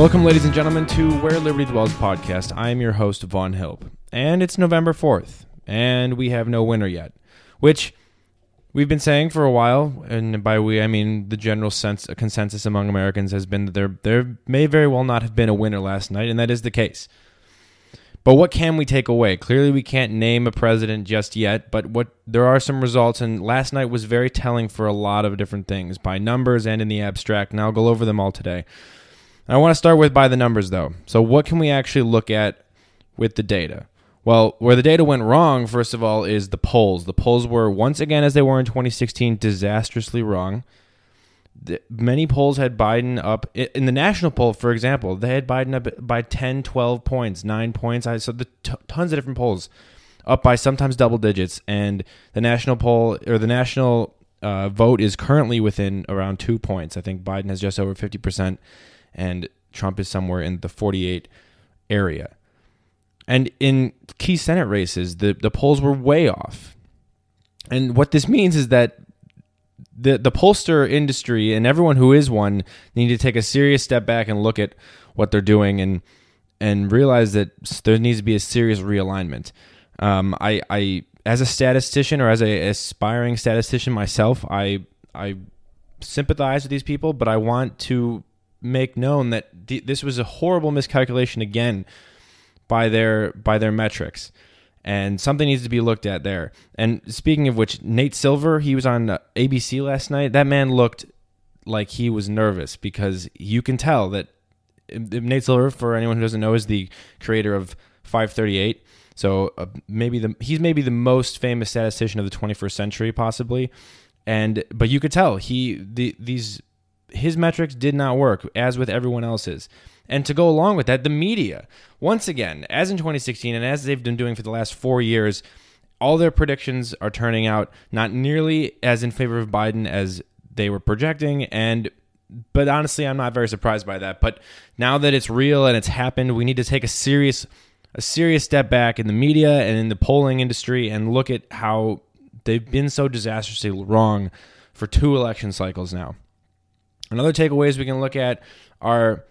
Welcome, ladies and gentlemen, to Where Liberty Dwells podcast. I am your host, Vaughn Hilp, and it's November 4th, and we have no winner yet, which we've been saying for a while, and by we, I mean the general sense, a consensus among Americans has been that there, there may very well not have been a winner last night, and that is the case. But what can we take away? Clearly, we can't name a president just yet, but what there are some results, and last night was very telling for a lot of different things by numbers and in the abstract, and I'll go over them all today. I want to start with by the numbers, though. So, what can we actually look at with the data? Well, where the data went wrong, first of all, is the polls. The polls were, once again, as they were in 2016, disastrously wrong. The, many polls had Biden up. In the national poll, for example, they had Biden up by 10, 12 points, 9 points. I So, the t- tons of different polls up by sometimes double digits. And the national poll, or the national uh, vote, is currently within around two points. I think Biden has just over 50% and Trump is somewhere in the 48 area. And in key Senate races, the, the polls were way off. And what this means is that the the pollster industry and everyone who is one need to take a serious step back and look at what they're doing and and realize that there needs to be a serious realignment. Um, I, I as a statistician or as a aspiring statistician myself, I I sympathize with these people, but I want to make known that th- this was a horrible miscalculation again by their by their metrics and something needs to be looked at there. And speaking of which, Nate Silver, he was on uh, ABC last night. That man looked like he was nervous because you can tell that Nate Silver, for anyone who doesn't know, is the creator of 538. So uh, maybe the he's maybe the most famous statistician of the 21st century, possibly. And but you could tell he the these his metrics did not work, as with everyone else's. And to go along with that, the media, once again, as in 2016 and as they've been doing for the last four years, all their predictions are turning out not nearly as in favor of Biden as they were projecting. And but honestly, I'm not very surprised by that. But now that it's real and it's happened, we need to take a serious a serious step back in the media and in the polling industry and look at how they've been so disastrously wrong for two election cycles now. Another takeaways we can look at are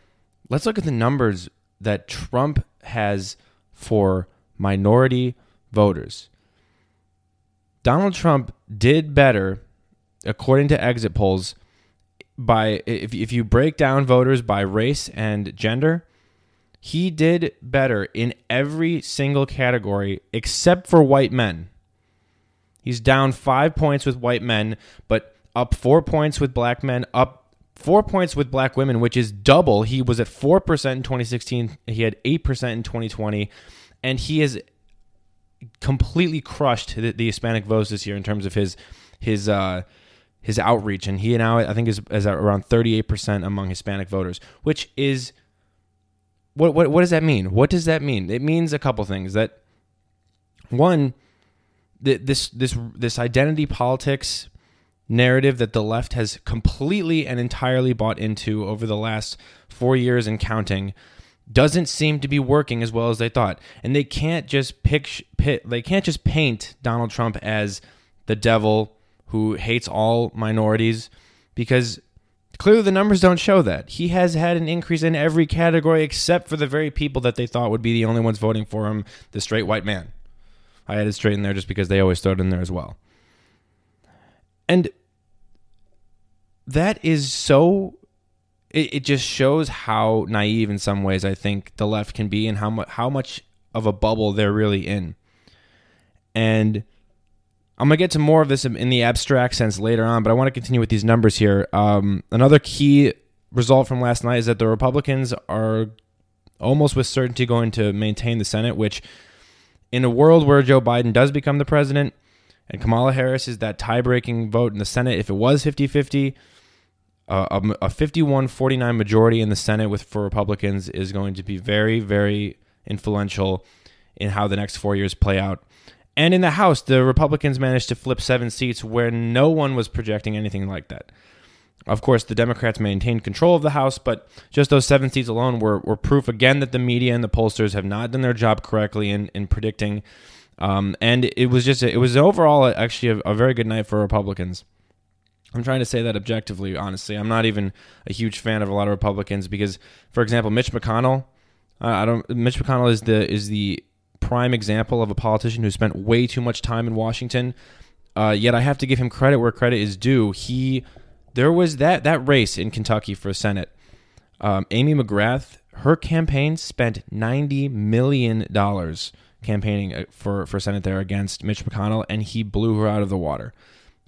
let's look at the numbers that Trump has for minority voters. Donald Trump did better, according to exit polls, by if, if you break down voters by race and gender, he did better in every single category except for white men. He's down five points with white men, but up four points with black men, up four points with black women, which is double. He was at 4% in 2016. He had 8% in 2020. And he has completely crushed the, the Hispanic votes this year in terms of his his uh, his outreach. And he now, I think, is, is around 38% among Hispanic voters, which is what, what, what does that mean? What does that mean? It means a couple things. That one, this this this identity politics narrative that the left has completely and entirely bought into over the last four years and counting doesn't seem to be working as well as they thought. And they can't just pick, they can't just paint Donald Trump as the devil who hates all minorities because clearly the numbers don't show that. He has had an increase in every category except for the very people that they thought would be the only ones voting for him, the straight white man. I had it straight in there just because they always throw it in there as well. And that is so it, it just shows how naive in some ways I think the left can be and how much how much of a bubble they're really in. And I'm gonna get to more of this in the abstract sense later on, but I want to continue with these numbers here. Um, another key result from last night is that the Republicans are almost with certainty going to maintain the Senate, which in a world where Joe Biden does become the president and Kamala Harris is that tie breaking vote in the Senate, if it was 50 50, a 51 49 majority in the Senate with for Republicans is going to be very, very influential in how the next four years play out. And in the House, the Republicans managed to flip seven seats where no one was projecting anything like that. Of course, the Democrats maintained control of the House, but just those seven seats alone were, were proof again that the media and the pollsters have not done their job correctly in, in predicting. Um, and it was just, it was overall actually a, a very good night for Republicans. I'm trying to say that objectively, honestly. I'm not even a huge fan of a lot of Republicans because, for example, Mitch McConnell. I don't. Mitch McConnell is the is the prime example of a politician who spent way too much time in Washington. Uh, yet I have to give him credit where credit is due. He there was that that race in Kentucky for Senate. Um, Amy McGrath, her campaign spent ninety million dollars campaigning uh, for for Senate there against Mitch McConnell, and he blew her out of the water.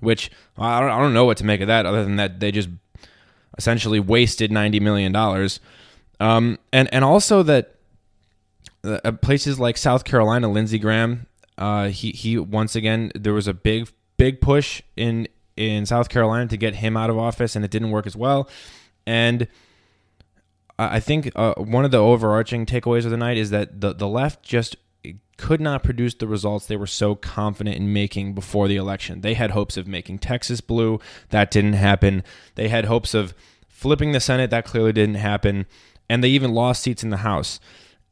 Which I don't, I don't know what to make of that, other than that they just essentially wasted ninety million dollars, um, and and also that uh, places like South Carolina, Lindsey Graham, uh, he he once again there was a big big push in in South Carolina to get him out of office, and it didn't work as well. And I think uh, one of the overarching takeaways of the night is that the the left just could not produce the results they were so confident in making before the election. They had hopes of making Texas blue, that didn't happen. They had hopes of flipping the Senate, that clearly didn't happen, and they even lost seats in the House.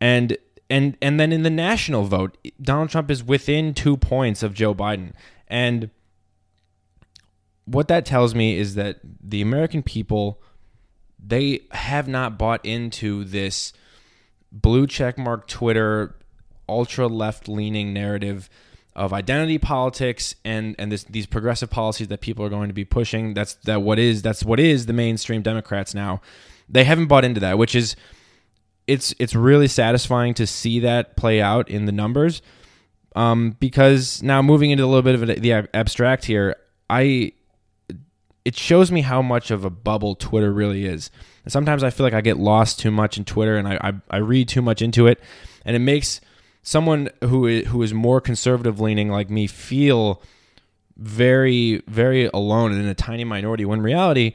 And and and then in the national vote, Donald Trump is within 2 points of Joe Biden. And what that tells me is that the American people they have not bought into this blue checkmark Twitter ultra left leaning narrative of identity politics and and this, these progressive policies that people are going to be pushing. That's that what is that's what is the mainstream Democrats now. They haven't bought into that, which is it's it's really satisfying to see that play out in the numbers. Um, because now moving into a little bit of the abstract here, I it shows me how much of a bubble Twitter really is. And sometimes I feel like I get lost too much in Twitter and I, I, I read too much into it, and it makes someone who is, who is more conservative leaning like me feel very very alone and in a tiny minority when reality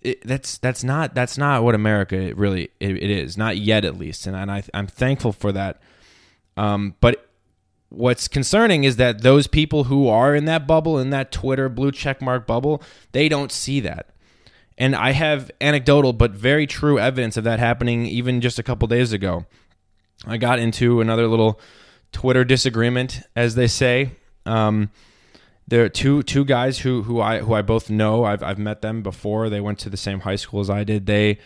it, that's that's not that's not what America really it, it is not yet at least. And, and I, I'm thankful for that. Um, but what's concerning is that those people who are in that bubble in that Twitter blue check mark bubble they don't see that. And I have anecdotal but very true evidence of that happening even just a couple days ago I got into another little Twitter disagreement, as they say. Um, there are two two guys who who I who I both know. I've I've met them before. They went to the same high school as I did. They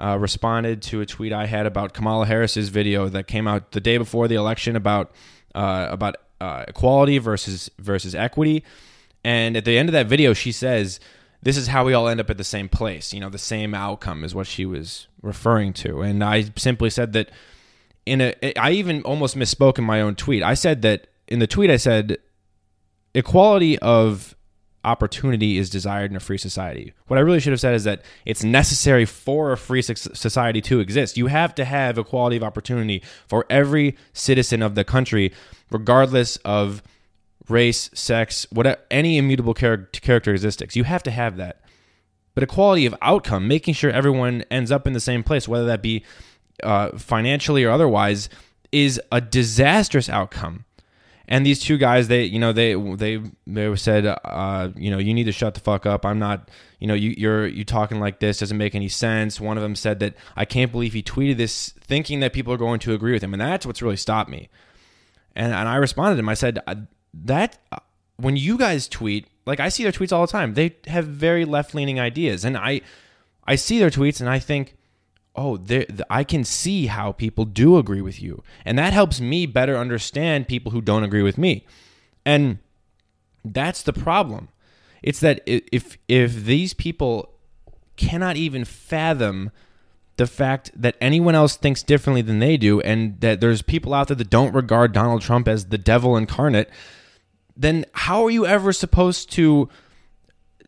uh, responded to a tweet I had about Kamala Harris's video that came out the day before the election about uh, about uh, equality versus versus equity. And at the end of that video, she says, "This is how we all end up at the same place. You know, the same outcome is what she was referring to." And I simply said that in a I even almost misspoke in my own tweet. I said that in the tweet I said equality of opportunity is desired in a free society. What I really should have said is that it's necessary for a free society to exist. You have to have equality of opportunity for every citizen of the country regardless of race, sex, whatever any immutable char- characteristics. You have to have that. But equality of outcome, making sure everyone ends up in the same place, whether that be uh, financially or otherwise, is a disastrous outcome. And these two guys, they, you know, they they they said, uh, you know, you need to shut the fuck up. I'm not, you know, you you're you talking like this doesn't make any sense. One of them said that I can't believe he tweeted this, thinking that people are going to agree with him, and that's what's really stopped me. And and I responded to him. I said uh, that uh, when you guys tweet, like I see their tweets all the time, they have very left leaning ideas, and I I see their tweets and I think oh, I can see how people do agree with you. And that helps me better understand people who don't agree with me. And that's the problem. It's that if if these people cannot even fathom the fact that anyone else thinks differently than they do and that there's people out there that don't regard Donald Trump as the devil incarnate, then how are you ever supposed to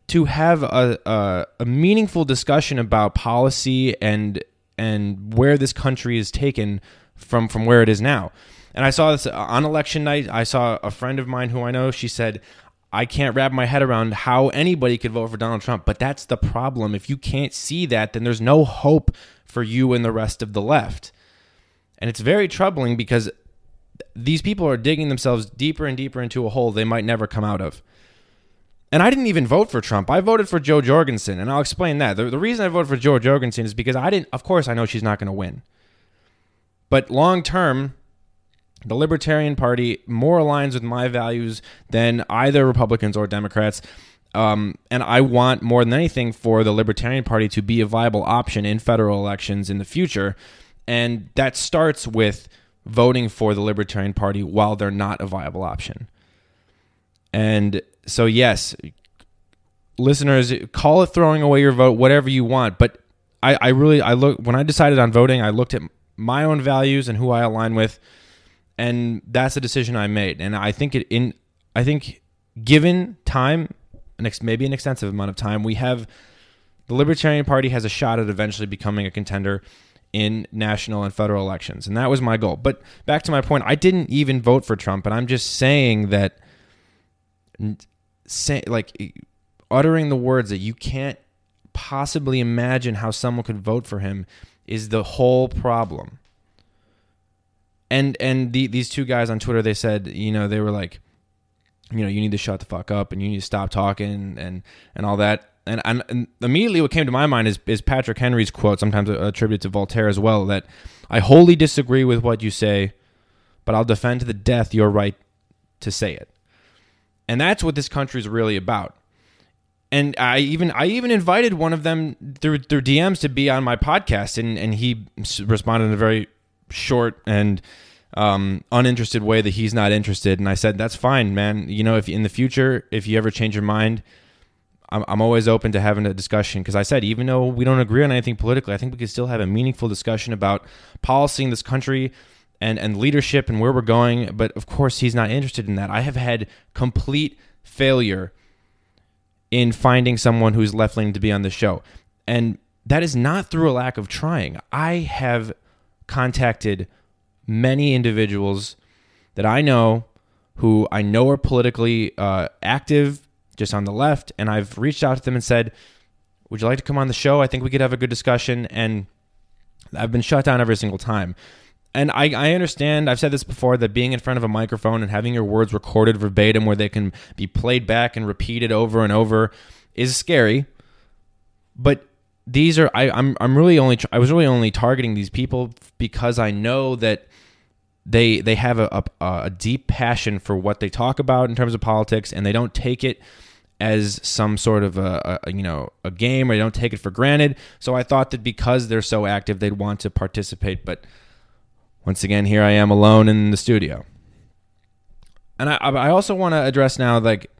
to have a, a, a meaningful discussion about policy and and where this country is taken from from where it is now. And I saw this on election night. I saw a friend of mine who I know. She said, "I can't wrap my head around how anybody could vote for Donald Trump." But that's the problem. If you can't see that, then there's no hope for you and the rest of the left. And it's very troubling because these people are digging themselves deeper and deeper into a hole they might never come out of. And I didn't even vote for Trump. I voted for Jo Jorgensen, and I'll explain that. The, the reason I voted for Jo Jorgensen is because I didn't, of course, I know she's not going to win. But long term, the Libertarian Party more aligns with my values than either Republicans or Democrats. Um, and I want more than anything for the Libertarian Party to be a viable option in federal elections in the future. And that starts with voting for the Libertarian Party while they're not a viable option. And so, yes, listeners, call it throwing away your vote, whatever you want. But I, I really, I look, when I decided on voting, I looked at my own values and who I align with. And that's a decision I made. And I think it in, I think given time next maybe an extensive amount of time, we have the Libertarian Party has a shot at eventually becoming a contender in national and federal elections. And that was my goal. But back to my point, I didn't even vote for Trump, and I'm just saying that say like uttering the words that you can't possibly imagine how someone could vote for him is the whole problem. And and the, these two guys on Twitter, they said, you know, they were like, you know, you need to shut the fuck up and you need to stop talking and and all that. And, and, and immediately what came to my mind is, is Patrick Henry's quote, sometimes attributed to Voltaire as well, that I wholly disagree with what you say, but I'll defend to the death your right to say it. And that's what this country is really about. And I even I even invited one of them through through DMs to be on my podcast, and and he responded in a very short and um, uninterested way that he's not interested. And I said, that's fine, man. You know, if in the future, if you ever change your mind, I'm, I'm always open to having a discussion. Because I said, even though we don't agree on anything politically, I think we could still have a meaningful discussion about policy in this country and, and leadership and where we're going. But of course, he's not interested in that. I have had complete failure in finding someone who's left leaning to be on the show. And that is not through a lack of trying. I have contacted many individuals that I know who I know are politically uh, active, just on the left, and I've reached out to them and said, "Would you like to come on the show? I think we could have a good discussion." And I've been shut down every single time. And I, I understand, I've said this before, that being in front of a microphone and having your words recorded verbatim where they can be played back and repeated over and over is scary. But these are I, I'm I'm really only I was really only targeting these people because I know that they they have a, a, a deep passion for what they talk about in terms of politics, and they don't take it as some sort of a, a, you know a game or they don't take it for granted. So I thought that because they're so active, they'd want to participate. But once again, here I am alone in the studio. And I, I also want to address now like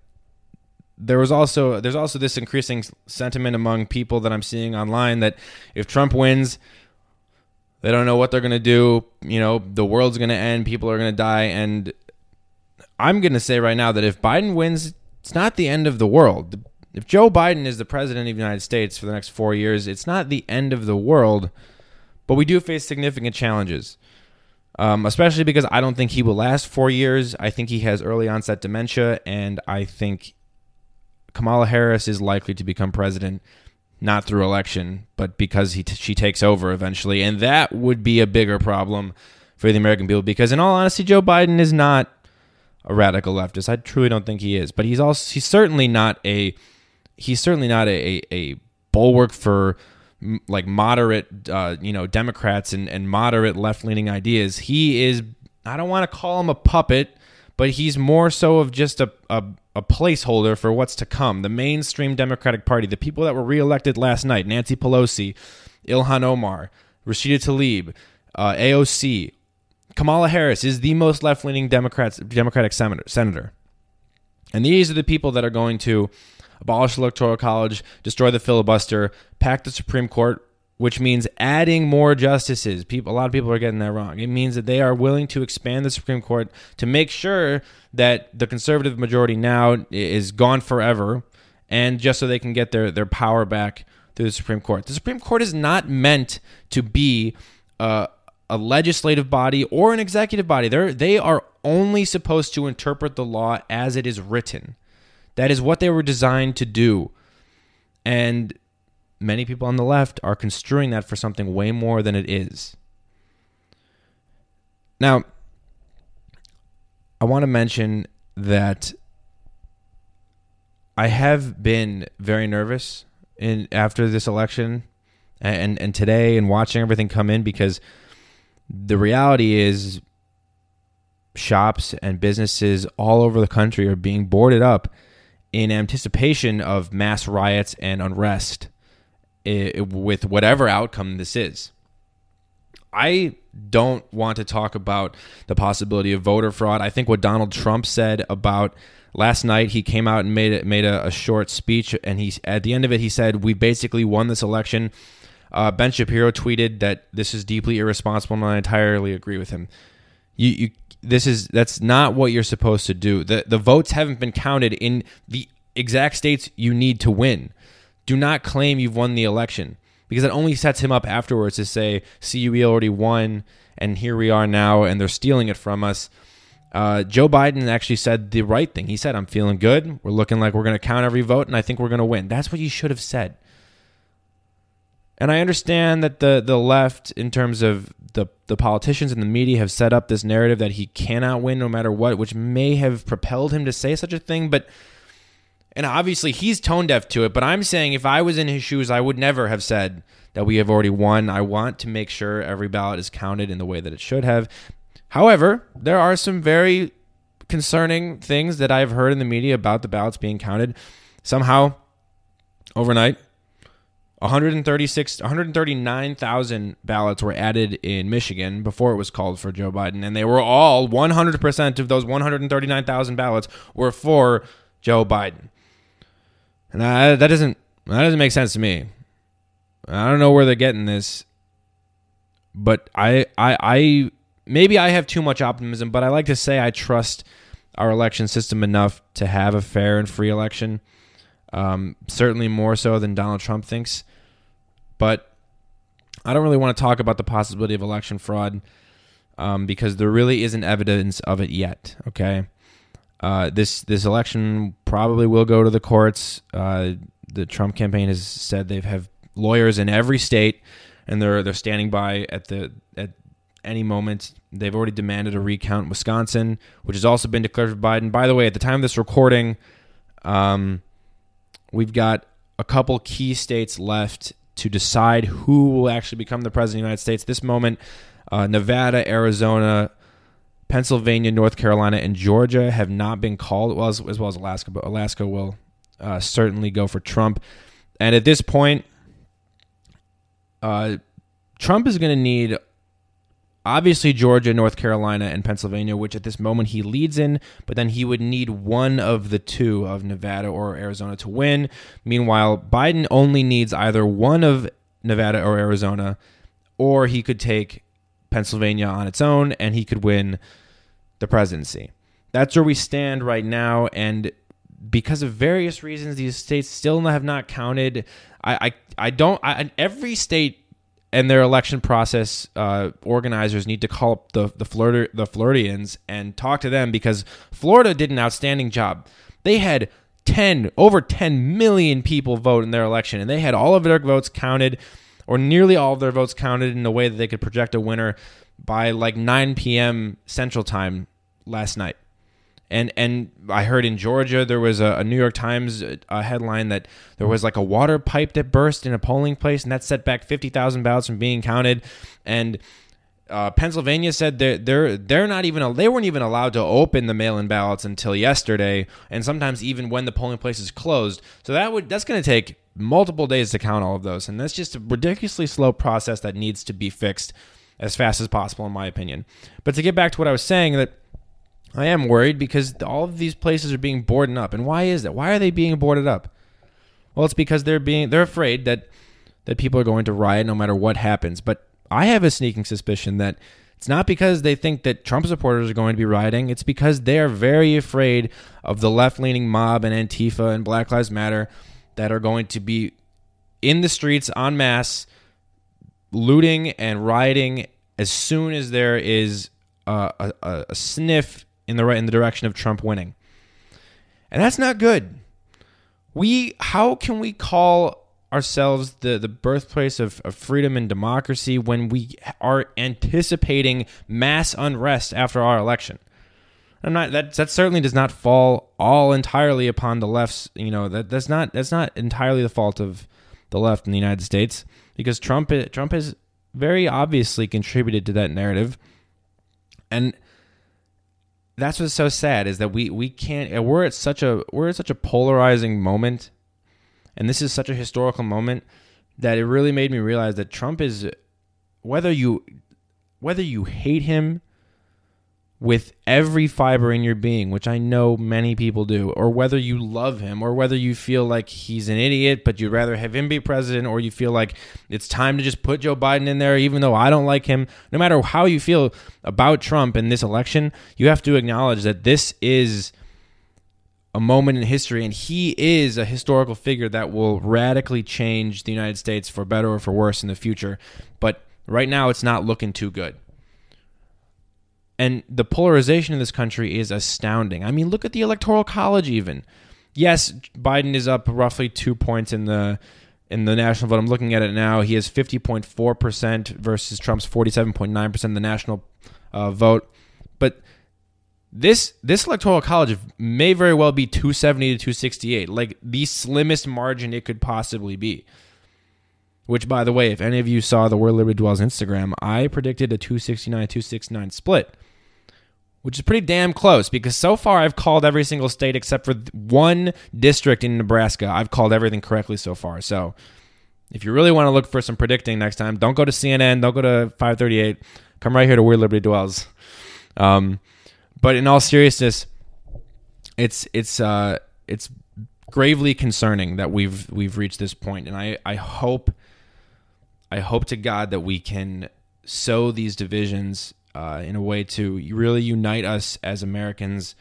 there was also there's also this increasing sentiment among people that I'm seeing online that if Trump wins, they don't know what they're going to do. You know, the world's going to end, people are going to die and I'm going to say right now that if Biden wins, it's not the end of the world. If Joe Biden is the president of the United States for the next 4 years, it's not the end of the world, but we do face significant challenges. Um, especially because I don't think he will last four years. I think he has early onset dementia, and I think Kamala Harris is likely to become president not through election, but because he t- she takes over eventually, and that would be a bigger problem for the American people. Because in all honesty, Joe Biden is not a radical leftist. I truly don't think he is, but he's also he's certainly not a he's certainly not a a, a bulwark for like moderate uh, you know Democrats and, and moderate left leaning ideas. He is I don't want to call him a puppet, but he's more so of just a, a a placeholder for what's to come. The mainstream Democratic Party, the people that were reelected last night, Nancy Pelosi, Ilhan Omar, Rashida Tlaib, uh, AOC, Kamala Harris is the most left leaning Democrats Democratic senator. And these are the people that are going to abolish the Electoral College, destroy the filibuster, pack the Supreme Court, which means adding more justices. People, a lot of people are getting that wrong. It means that they are willing to expand the Supreme Court to make sure that the conservative majority now is gone forever, and just so they can get their their power back through the Supreme Court. The Supreme Court is not meant to be a, a legislative body or an executive body. They they are only supposed to interpret the law as it is written. That is what they were designed to do, and many people on the left are construing that for something way more than it is. Now, I want to mention that I have been very nervous in after this election and and today and watching everything come in because the reality is shops and businesses all over the country are being boarded up in anticipation of mass riots and unrest eh, with whatever outcome this is. I don't want to talk about the possibility of voter fraud. I think what Donald Trump said about last night, he came out and made it made a, a short speech, and he at the end of it he said, "We basically won this election." Uh, ben Shapiro tweeted that this is deeply irresponsible, and I entirely agree with him. You, you, this is that's not what you're supposed to do. the The votes haven't been counted in the exact states you need to win. Do not claim you've won the election because it only sets him up afterwards to say, "See, we already won, and here we are now, and they're stealing it from us." Uh, Joe Biden actually said the right thing. He said, "I'm feeling good. We're looking like we're going to count every vote, and I think we're going to win." That's what you should have said. And I understand that the the left, in terms of the the politicians and the media, have set up this narrative that he cannot win no matter what, which may have propelled him to say such a thing. But and obviously he's tone deaf to it. But I'm saying if I was in his shoes, I would never have said that we have already won. I want to make sure every ballot is counted in the way that it should have. However, there are some very concerning things that I've heard in the media about the ballots being counted. Somehow, overnight, 136 139,000 ballots were added in Michigan before it was called for Joe Biden and they were all 100% of those 139,000 ballots were for Joe Biden. And that, that doesn't that doesn't make sense to me. I don't know where they're getting this, but I I I maybe I have too much optimism, but I like to say I trust our election system enough to have a fair and free election. Um, certainly more so than Donald Trump thinks. But I don't really want to talk about the possibility of election fraud um, because there really isn't evidence of it yet. Okay, uh, this this election probably will go to the courts. Uh, the Trump campaign has said they have lawyers in every state, and they're they're standing by at the at any moment. They've already demanded a recount in Wisconsin, which has also been declared for Biden. By the way, at the time of this recording, um, we've got a couple key states left to decide who will actually become the president of the United States. This moment, uh, Nevada, Arizona, Pennsylvania, North Carolina, and Georgia have not been called, well, as, as well as Alaska, but Alaska will uh, certainly go for Trump. And at this point, uh, Trump is going to need obviously Georgia, North Carolina, and Pennsylvania, which at this moment he leads in, but then he would need one of the two of Nevada or Arizona to win. Meanwhile, Biden only needs either one of Nevada or Arizona, or he could take Pennsylvania on its own and he could win the presidency. That's where we stand right now, and because of various reasons, these states still have not counted. I I, I don't. I, every state and their election process uh, organizers need to call up the the Florida the Floridians and talk to them because Florida did an outstanding job. They had 10 over 10 million people vote in their election and they had all of their votes counted or nearly all of their votes counted in a way that they could project a winner by like 9 p.m. Central Time last night. And and I heard in Georgia there was a, a New York Times uh, a headline that there was like a water pipe that burst in a polling place, and that set back fifty thousand ballots from being counted. And uh, Pennsylvania said they're they're they're not even they weren't even allowed to open the mail-in ballots until yesterday, and sometimes even when the polling place is closed. So that would that's going to take multiple days to count all of those, and that's just a ridiculously slow process that needs to be fixed as fast as possible, in my opinion. But to get back to what I was saying, that I am worried because all of these places are being boarded up. And why is that? Why are they being boarded up? Well, it's because they're being they're afraid that that people are going to riot no matter what happens. But I have a sneaking suspicion that it's not because they think that Trump supporters are going to be rioting. It's because they are very afraid of the left-leaning mob and Antifa and Black Lives Matter that are going to be in the streets en masse looting and rioting as soon as there is a, a, a sniff in the right in the direction of Trump winning. And that's not good. We how can we call ourselves the, the birthplace of, of freedom and democracy when we are anticipating mass unrest after our election? I'm not that that certainly does not fall all entirely upon the left's you know that that's not that's not entirely the fault of the left in the United States because Trump Trump has very obviously contributed to that narrative and that's what's so sad is that we we can't we're at such a we're at such a polarizing moment. And this is such a historical moment that it really made me realize that Trump is whether you whether you hate him with every fiber in your being, which I know many people do, or whether you love him, or whether you feel like he's an idiot, but you'd rather have him be president, or you feel like it's time to just put Joe Biden in there, even though I don't like him. No matter how you feel about Trump in this election, you have to acknowledge that this is a moment in history, and he is a historical figure that will radically change the United States for better or for worse in the future. But right now, it's not looking too good. And the polarization in this country is astounding. I mean, look at the electoral college even. Yes, Biden is up roughly 2 points in the in the national vote. I'm looking at it now. He has 50.4% versus Trump's 47.9% in the national uh, vote. But this this electoral college may very well be 270 to 268, like the slimmest margin it could possibly be. Which, by the way, if any of you saw the Where Liberty Dwells Instagram, I predicted a 269 269 split which is pretty damn close because so far I've called every single state except for one district in Nebraska. I've called everything correctly so far. So if you really want to look for some predicting next time, don't go to CNN, don't go to 538. Come right here to Where Liberty Dwells. Um, but in all seriousness, it's it's uh, it's gravely concerning that we've we've reached this point, and I I hope I hope to God that we can sow these divisions uh, in a way to really unite us as Americans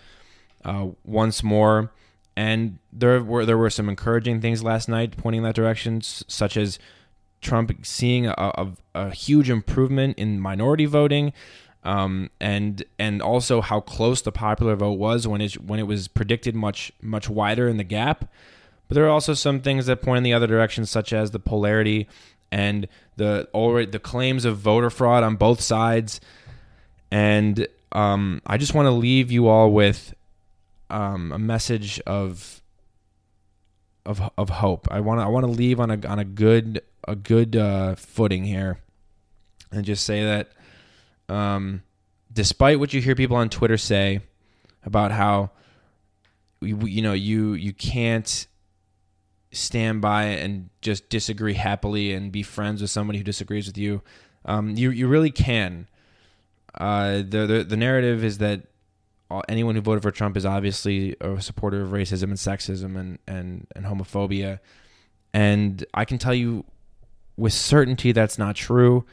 uh, once more. And there were there were some encouraging things last night pointing in that direction, such as Trump seeing a, a, a huge improvement in minority voting, um, and and also how close the popular vote was when it when it was predicted much much wider in the gap. But there are also some things that point in the other direction, such as the polarity and the already the claims of voter fraud on both sides. And um, I just want to leave you all with um, a message of of of hope. I want to I want to leave on a on a good a good uh, footing here, and just say that um, despite what you hear people on Twitter say about how you, you know you you can't stand by and just disagree happily and be friends with somebody who disagrees with you. Um, you you really can. Uh, the, the the narrative is that anyone who voted for Trump is obviously a supporter of racism and sexism and, and, and homophobia. And I can tell you with certainty that's not true.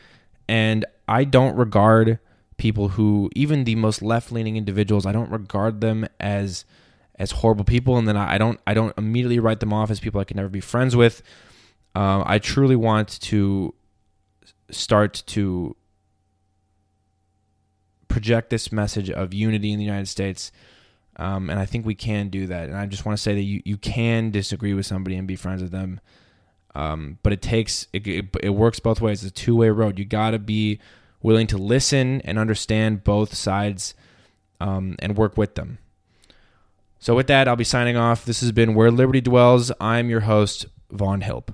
And I don't regard people who, even the most left leaning individuals, I don't regard them as as horrible people. And then I don't I don't immediately write them off as people I can never be friends with. Um, I truly want to start to project this message of unity in the United States. Um, and I think we can do that. And I just want to say that you, you can disagree with somebody and be friends with them. Um, but it takes, it, it, it works both ways. It's a two way road. You got to be willing to listen and understand both sides um, and work with them. So, with that, I'll be signing off. This has been Where Liberty Dwells. I'm your host, Vaughn Hilp.